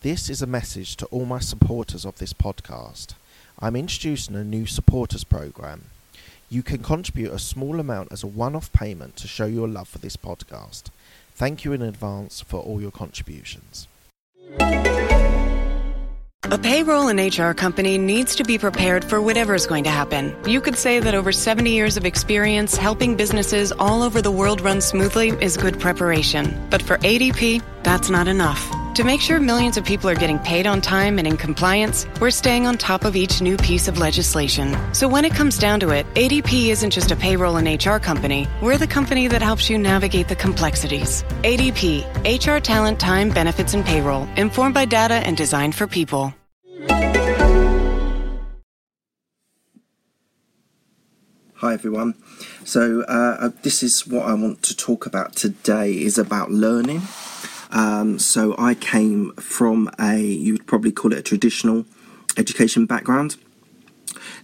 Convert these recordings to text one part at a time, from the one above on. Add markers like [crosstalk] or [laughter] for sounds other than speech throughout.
This is a message to all my supporters of this podcast. I'm introducing a new supporters program. You can contribute a small amount as a one off payment to show your love for this podcast. Thank you in advance for all your contributions. A payroll and HR company needs to be prepared for whatever is going to happen. You could say that over 70 years of experience helping businesses all over the world run smoothly is good preparation. But for ADP, that's not enough. To make sure millions of people are getting paid on time and in compliance, we're staying on top of each new piece of legislation. So when it comes down to it, ADP isn't just a payroll and HR company, we're the company that helps you navigate the complexities. ADP, HR talent, time, benefits, and payroll, informed by data and designed for people. Hi everyone. So uh, uh, this is what I want to talk about today is about learning. Um, so I came from a you would probably call it a traditional education background.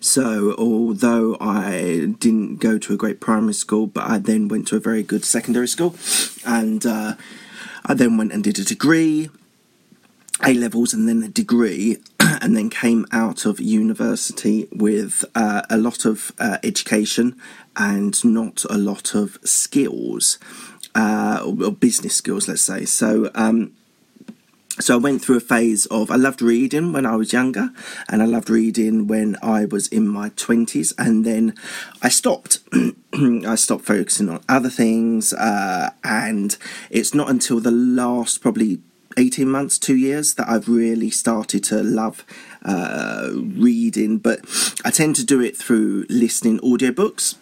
So although I didn't go to a great primary school, but I then went to a very good secondary school, and uh, I then went and did a degree, A levels, and then a degree [clears throat] and then came out of university with uh, a lot of uh, education and not a lot of skills, uh, or, business skills, let's say. So, um, so I went through a phase of I loved reading when I was younger, and I loved reading when I was in my twenties, and then I stopped. [clears throat] I stopped focusing on other things, uh, and it's not until the last probably 18 months, two years that I've really started to love uh, reading, but I tend to do it through listening audiobooks.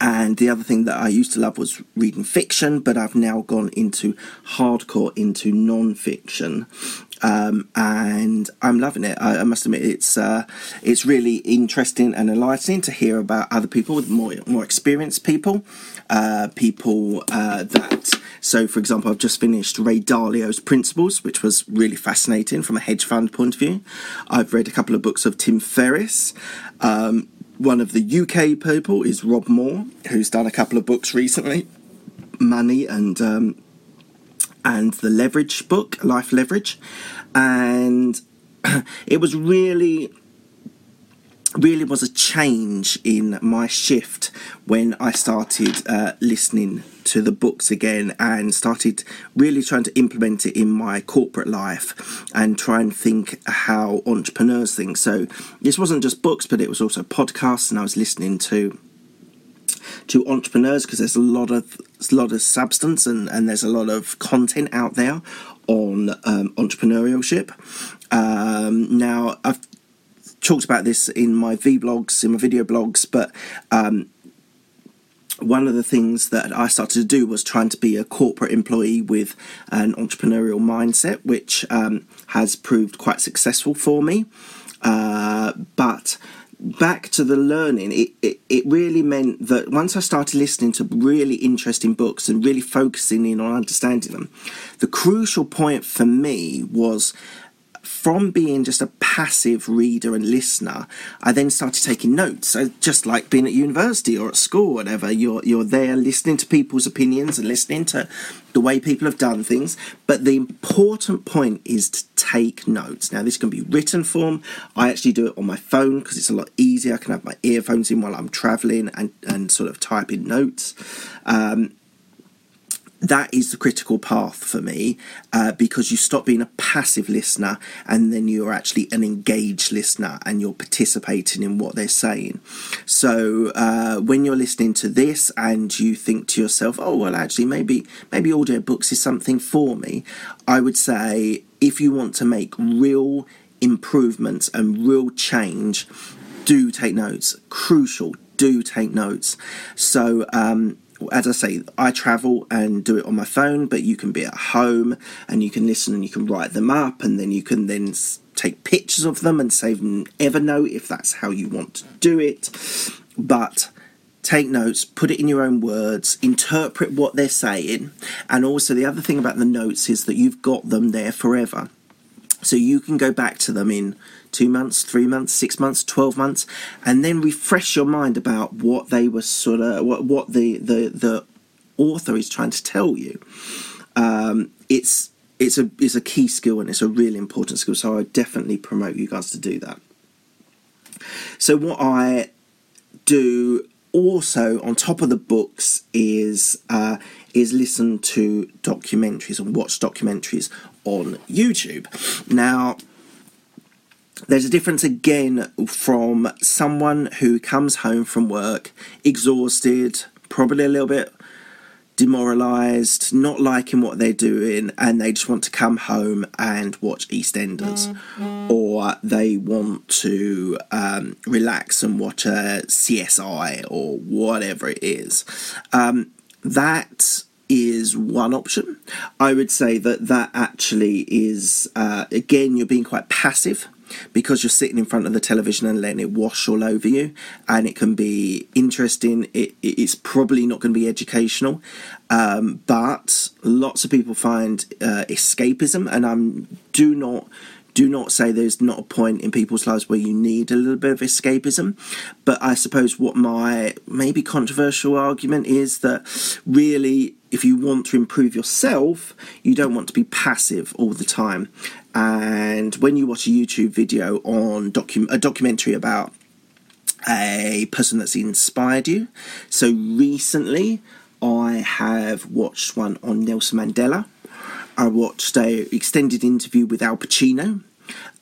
And the other thing that I used to love was reading fiction, but I've now gone into hardcore into non-fiction, um, and I'm loving it. I, I must admit, it's uh, it's really interesting and enlightening to hear about other people more more experienced people, uh, people uh, that. So, for example, I've just finished Ray Dalio's Principles, which was really fascinating from a hedge fund point of view. I've read a couple of books of Tim Ferriss. Um, one of the UK people is Rob Moore, who's done a couple of books recently, Money and um, and the Leverage book, Life Leverage, and [clears throat] it was really really was a change in my shift when I started uh, listening to the books again and started really trying to implement it in my corporate life and try and think how entrepreneurs think. So this wasn't just books, but it was also podcasts, and I was listening to to entrepreneurs because there's a lot of a lot of substance and, and there's a lot of content out there on um, entrepreneurship. Um, now I've talked about this in my vlogs, in my video blogs, but um, one of the things that I started to do was trying to be a corporate employee with an entrepreneurial mindset, which um, has proved quite successful for me. Uh, but back to the learning, it, it, it really meant that once I started listening to really interesting books and really focusing in on understanding them, the crucial point for me was from being just a passive reader and listener, I then started taking notes. So just like being at university or at school, whatever, you're you're there listening to people's opinions and listening to the way people have done things. But the important point is to take notes. Now this can be written form. I actually do it on my phone because it's a lot easier. I can have my earphones in while I'm traveling and, and sort of type in notes. Um, that is the critical path for me uh, because you stop being a passive listener and then you're actually an engaged listener and you're participating in what they're saying. So uh, when you're listening to this and you think to yourself, oh, well, actually, maybe, maybe audiobooks is something for me, I would say if you want to make real improvements and real change, do take notes. Crucial, do take notes. So, um, as I say, I travel and do it on my phone, but you can be at home and you can listen and you can write them up, and then you can then take pictures of them and save them Evernote if that's how you want to do it. But take notes, put it in your own words, interpret what they're saying, and also the other thing about the notes is that you've got them there forever. So you can go back to them in two months, three months, six months, twelve months, and then refresh your mind about what they were sort of what what the the the author is trying to tell you. Um, it's it's a it's a key skill and it's a really important skill. So I definitely promote you guys to do that. So what I do also on top of the books is uh, is listen to documentaries and watch documentaries on YouTube. Now there's a difference again from someone who comes home from work exhausted, probably a little bit demoralized, not liking what they're doing, and they just want to come home and watch EastEnders, mm-hmm. or they want to um, relax and watch a CSI or whatever it is. Um, that is one option. I would say that that actually is, uh, again, you're being quite passive because you're sitting in front of the television and letting it wash all over you and it can be interesting it, it's probably not going to be educational um, but lots of people find uh, escapism and i do not do not say there's not a point in people's lives where you need a little bit of escapism. But I suppose what my maybe controversial argument is that really, if you want to improve yourself, you don't want to be passive all the time. And when you watch a YouTube video on docu- a documentary about a person that's inspired you, so recently I have watched one on Nelson Mandela I watched a extended interview with Al Pacino.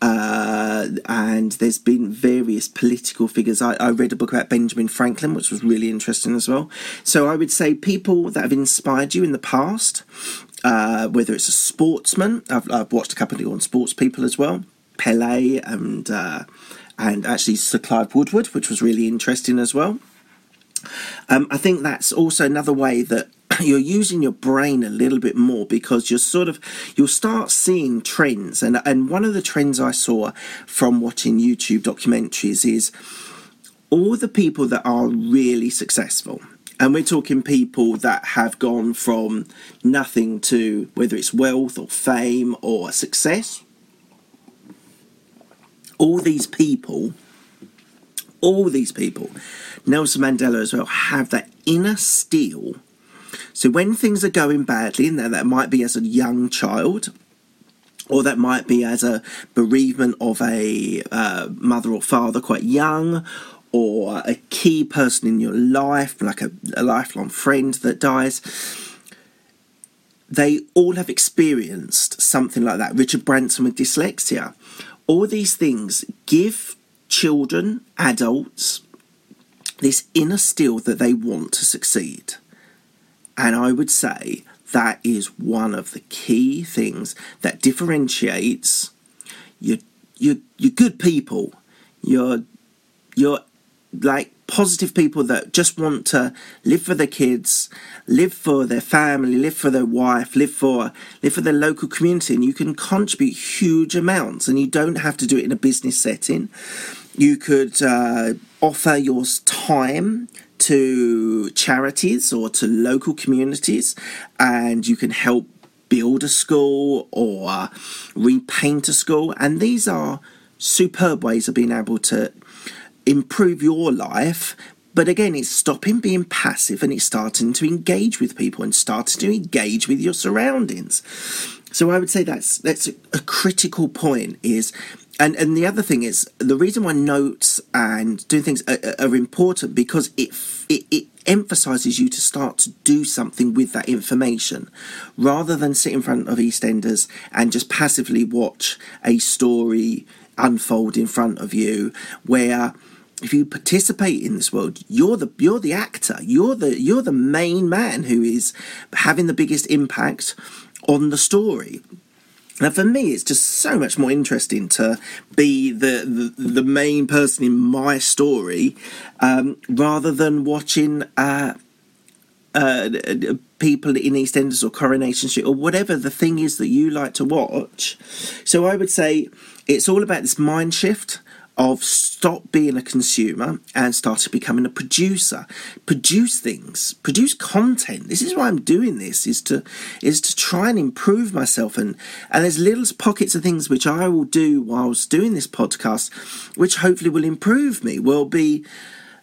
Uh, and there's been various political figures. I, I, read a book about Benjamin Franklin, which was really interesting as well. So I would say people that have inspired you in the past, uh, whether it's a sportsman, I've, I've, watched a couple on sports people as well, Pele and uh, and actually Sir Clive Woodward, which was really interesting as well. Um, I think that's also another way that [coughs] you're using your brain a little bit more because you're sort of you'll start seeing trends. And and one of the trends I saw from watching YouTube documentaries is all the people that are really successful. And we're talking people that have gone from nothing to whether it's wealth or fame or success. All these people all these people Nelson Mandela as well have that inner steel so when things are going badly, and that might be as a young child, or that might be as a bereavement of a uh, mother or father quite young, or a key person in your life, like a, a lifelong friend that dies. They all have experienced something like that. Richard Branson with dyslexia. All these things give children, adults, this inner steel that they want to succeed. And I would say that is one of the key things that differentiates your your your good people, your your like positive people that just want to live for their kids, live for their family, live for their wife, live for live for their local community, and you can contribute huge amounts, and you don't have to do it in a business setting. You could uh, offer your time to charities or to local communities, and you can help build a school or repaint a school. And these are superb ways of being able to improve your life. But again, it's stopping being passive and it's starting to engage with people and starting to engage with your surroundings. So I would say that's that's a critical point is and and the other thing is the reason why notes and doing things are, are important because it, it it emphasizes you to start to do something with that information rather than sit in front of EastEnders and just passively watch a story unfold in front of you where if you participate in this world you're the you're the actor you're the you're the main man who is having the biggest impact on the story now, for me, it's just so much more interesting to be the the, the main person in my story um, rather than watching uh, uh, people in EastEnders or Coronation Street or whatever the thing is that you like to watch. So I would say it's all about this mind shift of stop being a consumer and start becoming a producer. Produce things. Produce content. This is why i'm doing this is to is to try and improve myself. And and there's little pockets of things which i will do whilst doing this podcast which hopefully will improve me will be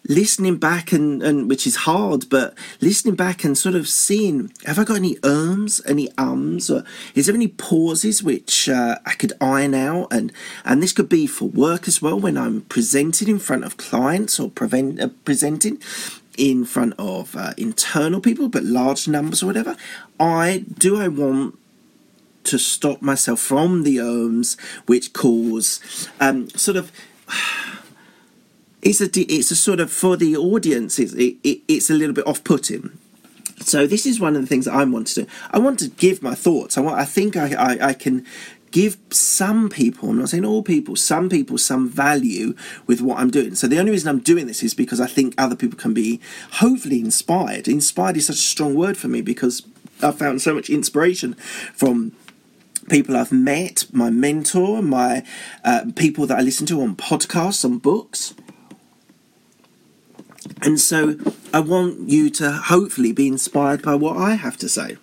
listening back and, and which is hard, but listening back and sort of seeing have I got any ums, any ums, or is there any pauses which uh, I could iron out? And and this could be for work as well when I'm presenting in front of clients or prevent, uh, presenting in front of uh, internal people, but large numbers or whatever. I do I want to stop myself from the ums which cause um, sort of [sighs] it's a it's a sort of for the audience it's it, it, it's a little bit off putting. So this is one of the things that I want to do. I want to give my thoughts. I want. I think I, I, I can give some people, I'm not saying all people, some people some value with what I'm doing. So the only reason I'm doing this is because I think other people can be hopefully inspired. Inspired is such a strong word for me because I've found so much inspiration from people I've met, my mentor, my uh, people that I listen to on podcasts, on books. And so I want you to hopefully be inspired by what I have to say.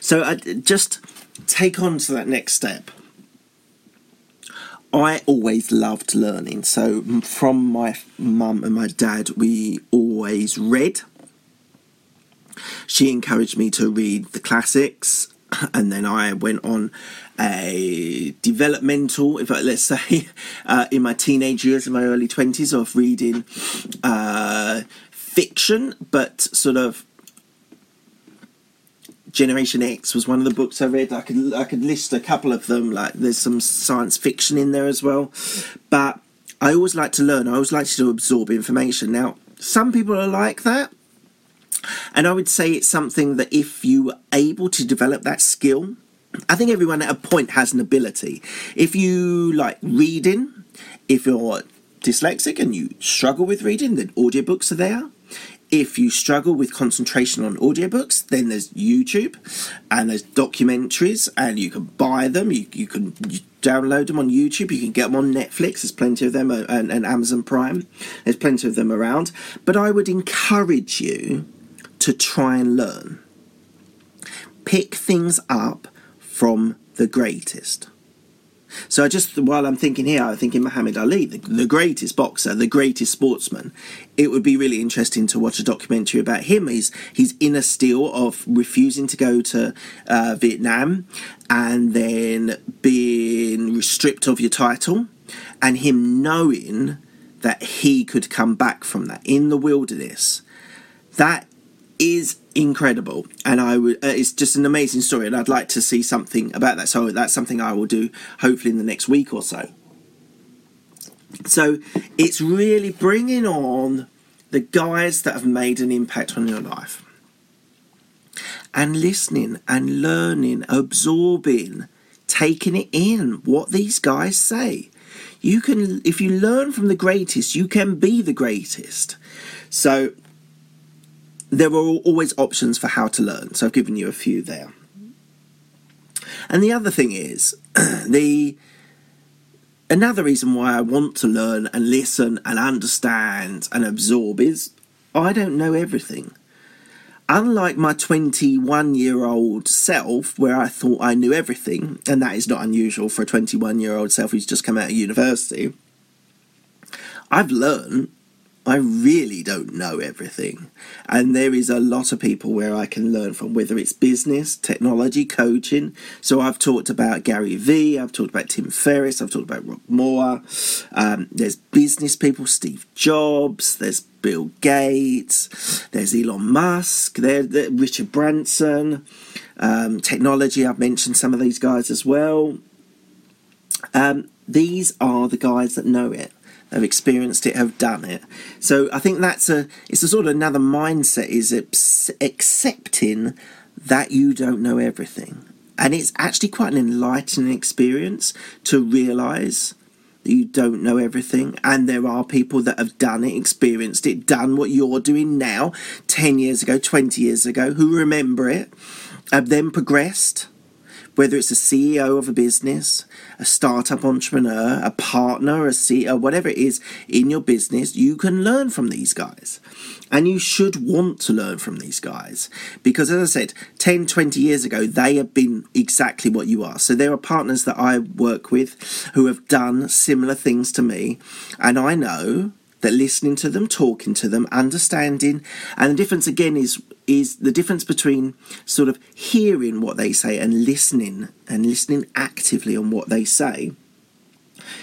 So I just take on to that next step. I always loved learning. So from my mum and my dad, we always read. She encouraged me to read the classics, [coughs] and then I went on a developmental, if I, let's say, [laughs] uh, in my teenage years, in my early twenties, of reading uh, fiction, but sort of Generation X was one of the books I read. I could I could list a couple of them. Like there's some science fiction in there as well, but I always like to learn. I always like to absorb information. Now, some people are like that, and I would say it's something that if you are able to develop that skill, I think everyone at a point has an ability. If you like reading, if you're dyslexic and you struggle with reading, then audiobooks are there. If you struggle with concentration on audiobooks, then there's YouTube and there's documentaries, and you can buy them. You, you can download them on YouTube. You can get them on Netflix. There's plenty of them, uh, and, and Amazon Prime. There's plenty of them around. But I would encourage you to try and learn. Pick things up from the greatest. So I just while I'm thinking here, I'm thinking Muhammad Ali, the, the, greatest boxer, the greatest sportsman. It would be really interesting to watch a documentary about him. He's his inner steel of refusing to go to uh, Vietnam and then being stripped of your title, and him knowing that he could come back from that in the wilderness. That is incredible. And i would uh, it's just an amazing story and i'd like to see something about that. So that's something i will do hopefully in the next week or so. So it's really bringing on the guys that have made an impact on your life. And listening and learning absorbing taking it in what these guys say. You can if you learn from the greatest you can be the greatest. So there are always options for how to learn. So I've given you a few there. And the other thing is [clears throat] the another reason why I want to learn and listen and understand and absorb is I don't know everything. Unlike my 21 year old self, where I thought I knew everything, and that is not unusual for a 21 year old self who's just come out of university, I've learned I really don't know everything. And there is a lot of people where I can learn from, whether it's business, technology, coaching. So I've talked about Gary Vee, I've talked about Tim Ferriss, I've talked about Rob Moore. Um, there's business people, Steve Jobs, there's Bill Gates, there's Elon Musk, there's Richard Branson. Um, technology, I've mentioned some of these guys as well. Um, these are the guys that know it have experienced it, have done it. So I think that's a it's a sort of another mindset is accepting that you don't know everything. And it's actually quite an enlightening experience to realize that you don't know everything and there are people that have done it, experienced it, done what you're doing now 10 years ago, 20 years ago who remember it, have then progressed whether it's a CEO of a business, a startup entrepreneur, a partner, a CEO, whatever it is in your business, you can learn from these guys. And you should want to learn from these guys because, as I said, 10, 20 years ago, they have been exactly what you are. So there are partners that I work with who have done similar things to me, and I know that listening to them, talking to them, understanding, and the difference again is is the difference between sort of hearing what they say and listening and listening actively on what they say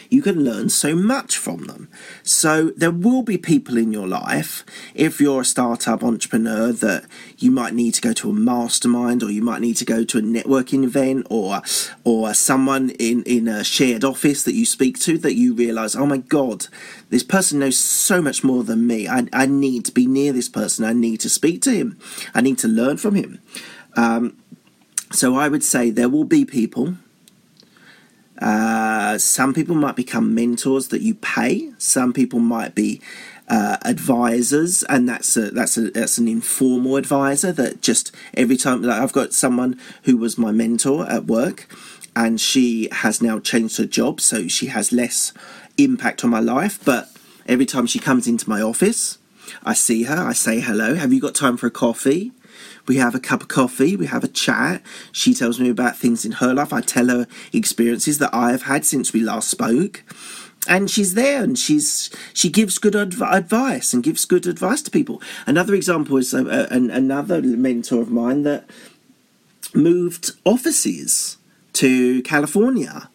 you can learn so much from them. So there will be people in your life, if you're a startup entrepreneur, that you might need to go to a mastermind or you might need to go to a networking event or or someone in, in a shared office that you speak to that you realise, oh my god, this person knows so much more than me. I, I need to be near this person. I need to speak to him. I need to learn from him. Um, so I would say there will be people uh, some people might become mentors that you pay. Some people might be uh, advisors, and that's a, that's a, that's an informal advisor that just every time like I've got someone who was my mentor at work, and she has now changed her job, so she has less impact on my life. But every time she comes into my office, I see her, I say hello. Have you got time for a coffee? We have a cup of coffee, we have a chat. She tells me about things in her life. I tell her experiences that I have had since we last spoke. And she's there and she's she gives good adv- advice and gives good advice to people. Another example is uh, uh, a, a, another mentor of mine that moved offices to California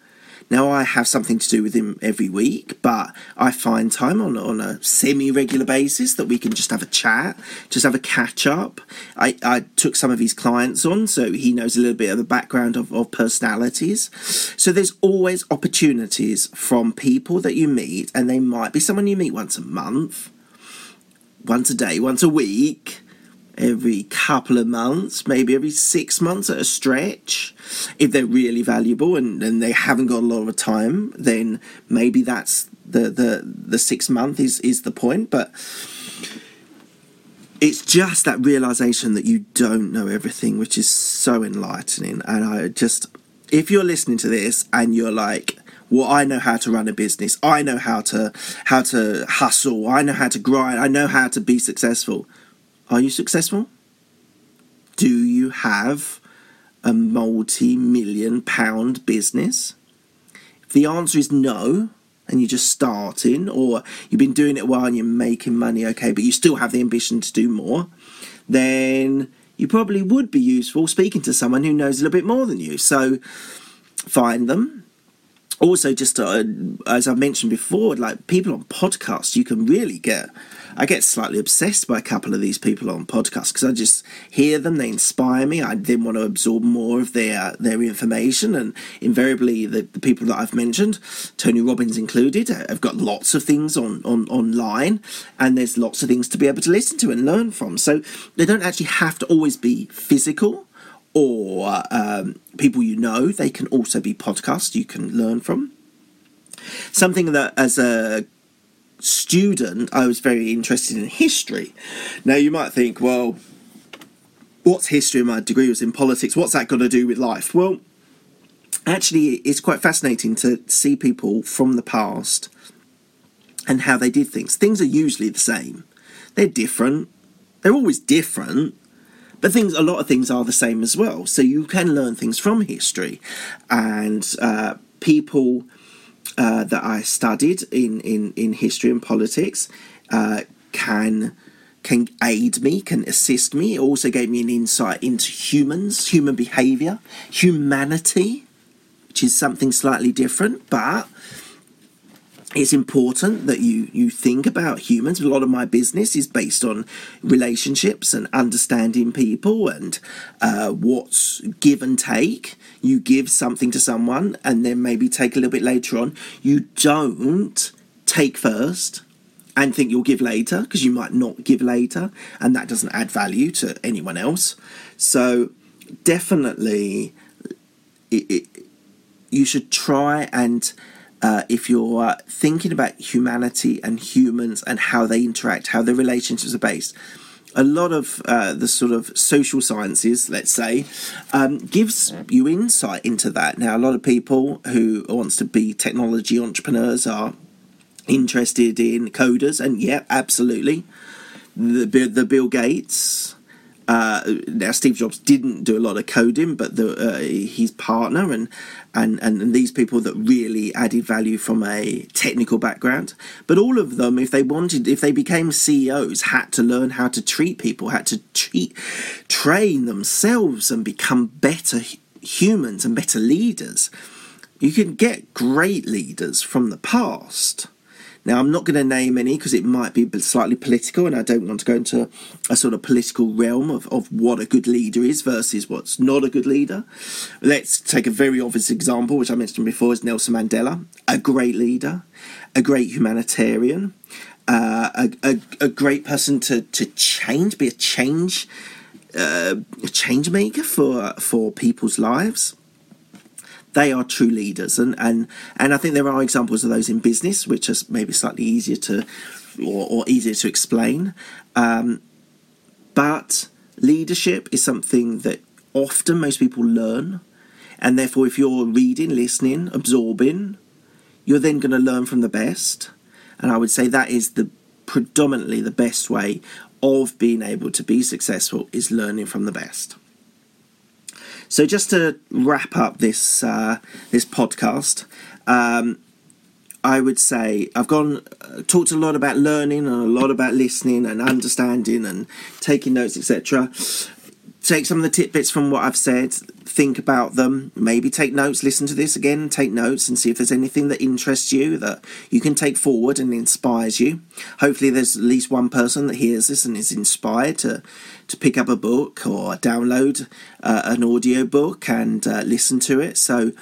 now I have something to do with him every week, but I find time on on a semi regular basis that we can just have a chat, just have a catch up. I, I took some of his clients on, so he knows a little bit of the background of, of personalities. So there's always opportunities from people that you meet, and they might be someone you meet once a month, once a day, once a week every couple of months, maybe every six months at a stretch. If they're really valuable and, and they haven't got a lot of time, then maybe that's the, the, the six month is, is the point. But it's just that realization that you don't know everything, which is so enlightening. And I just, if you're listening to this and you're like, well i know how to run a business i know how to how to hustle i know how to grind i know how to be successful are you successful? Do you have a multi million pound business? If the answer is no, and you're just starting, or you've been doing it a while and you're making money, okay, but you still have the ambition to do more, then you probably would be useful speaking to someone who knows a little bit more than you. So find them. Also, just uh, as I mentioned before, like people on podcasts, you can really get I get slightly obsessed by a couple of these people on podcasts because I just hear them, they inspire me. I then want to absorb more of their their information, and invariably the, the people that I've mentioned, Tony Robbins included, have got lots of things on, on online, and there's lots of things to be able to listen to and learn from. So they don't actually have to always be physical or um, people you know. They can also be podcasts you can learn from. Something that, as a student, I was very interested in history. Now, you might think, well, what's history? My degree was in politics. What's that got to do with life? Well, actually, it's quite fascinating to see people from the past and how they did things. Things are usually the same, they're different, they're always different. But things, a lot of things are the same as well. So you can learn things from history, and uh, people uh, that I studied in, in, in history and politics uh, can can aid me, can assist me. It also gave me an insight into humans, human behaviour, humanity, which is something slightly different, but it's important that you you think about humans. A lot of my business is based on relationships and understanding people and uh, what's give and take. You give something to someone and then maybe take a little bit later on. You don't take first and think you'll give later because you might not give later and that doesn't add value to anyone else. So definitely, it, it, you should try and uh, if you're uh, thinking about humanity and humans and how they interact, how their relationships are based, a lot of uh, the sort of social sciences, let's say, um, gives you insight into that. Now, a lot of people who wants to be technology entrepreneurs are interested in coders, and yeah, absolutely, the the Bill Gates Uh, now Steve Jobs didn't do a lot of coding, but the, uh, his partner and, and and these people that really added value from a technical background. But all of them, if they wanted, if they became CEOs, had to learn how to treat people, had to treat, train themselves, and become better humans and better leaders. You can get great leaders from the past now, I'm not going to name any because it might be slightly political, and I don't want to go into a sort of political realm of, of what a good leader is versus what's not a good leader. Let's take a very obvious example, which I mentioned before, is Nelson Mandela, a great leader, a great humanitarian, uh, a, a, a, great person to, to change, be a change, uh, a change maker for for people's lives they are true leaders. And and and I think there are examples of those in business which are maybe slightly easier to or, or easier to explain. Um, but leadership is something that often most people learn. And therefore if you're reading listening absorbing you're then going to learn from the best. And I would say that is the predominantly the best way of being able to be successful is learning from the best so just to wrap up this uh, this podcast, um, I would say I've gone uh, talked a lot about learning and a lot about listening and understanding and taking notes, etc. Take some of the tidbits from what I've said, think about them, maybe take notes, listen to this again, take notes, and see if there's anything that interests you that you can take forward and inspires you. Hopefully, there's at least one person that hears this and is inspired to to pick up a book or download uh, an audio book and uh, listen to it. So,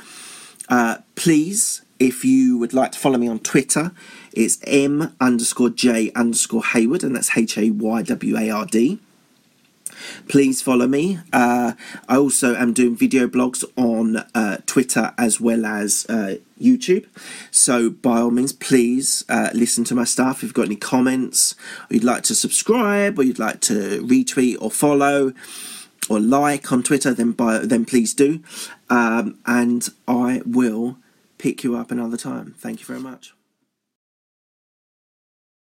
uh, please, if you would like to follow me on Twitter, it's m underscore j underscore Hayward, and that's H A Y W A R D please follow me. Uh, I also am doing video blogs on uh, Twitter as well as uh, YouTube. So, by all means, please uh, listen to my stuff. If you've got any comments, you'd like to subscribe, or you'd like to retweet or follow or like on Twitter, then by then please do. Um, and I will pick you up another time. Thank you very much.